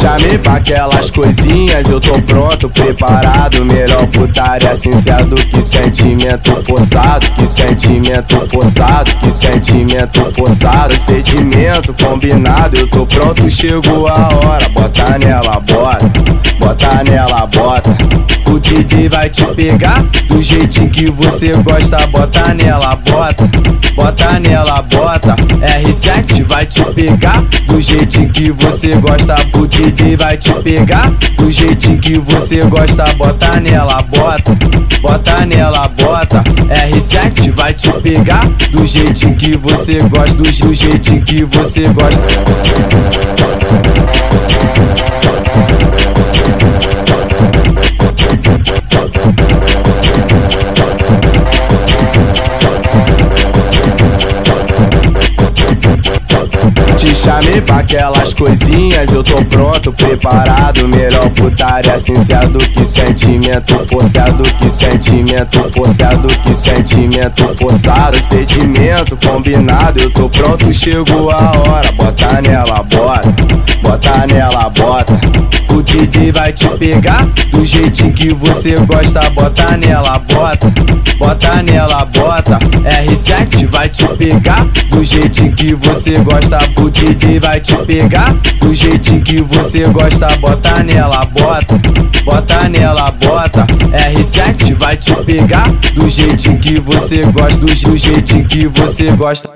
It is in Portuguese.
chamei pra aquelas coisinhas, eu tô pronto, preparado. Melhor putaria sincero do que sentimento forçado. Que sentimento forçado, que sentimento forçado. Sentimento combinado, eu tô pronto, chegou a hora. Bota nela, bota, bota nela, bota. O DJ vai te pegar do jeitinho que você gosta. Bota nela, bota, bota nela, bota. R7 vai te pegar do jeitinho que você gosta. O DJ vai te pegar do jeitinho que você gosta. Bota nela, bota, bota nela, bota. R7 vai te pegar do jeitinho que você gosta. Do jeitinho que você gosta. Chamei pra aquelas coisinhas, eu tô pronto, preparado. Melhor putaria sincero do que sentimento forçado, que sentimento forçado, que sentimento forçado. Sentimento combinado, eu tô pronto, chegou a hora. Bota nela, bota, bota nela, bota. O DJ vai te pegar do jeitinho que você gosta. Bota nela, bota, bota nela, bota. R7 vai te pegar do jeitinho que você gosta. O DJ vai te pegar do jeitinho que você gosta. Bota nela, bota, bota nela, bota. R7 vai te pegar do jeitinho que você gosta. Do jeitinho que você gosta.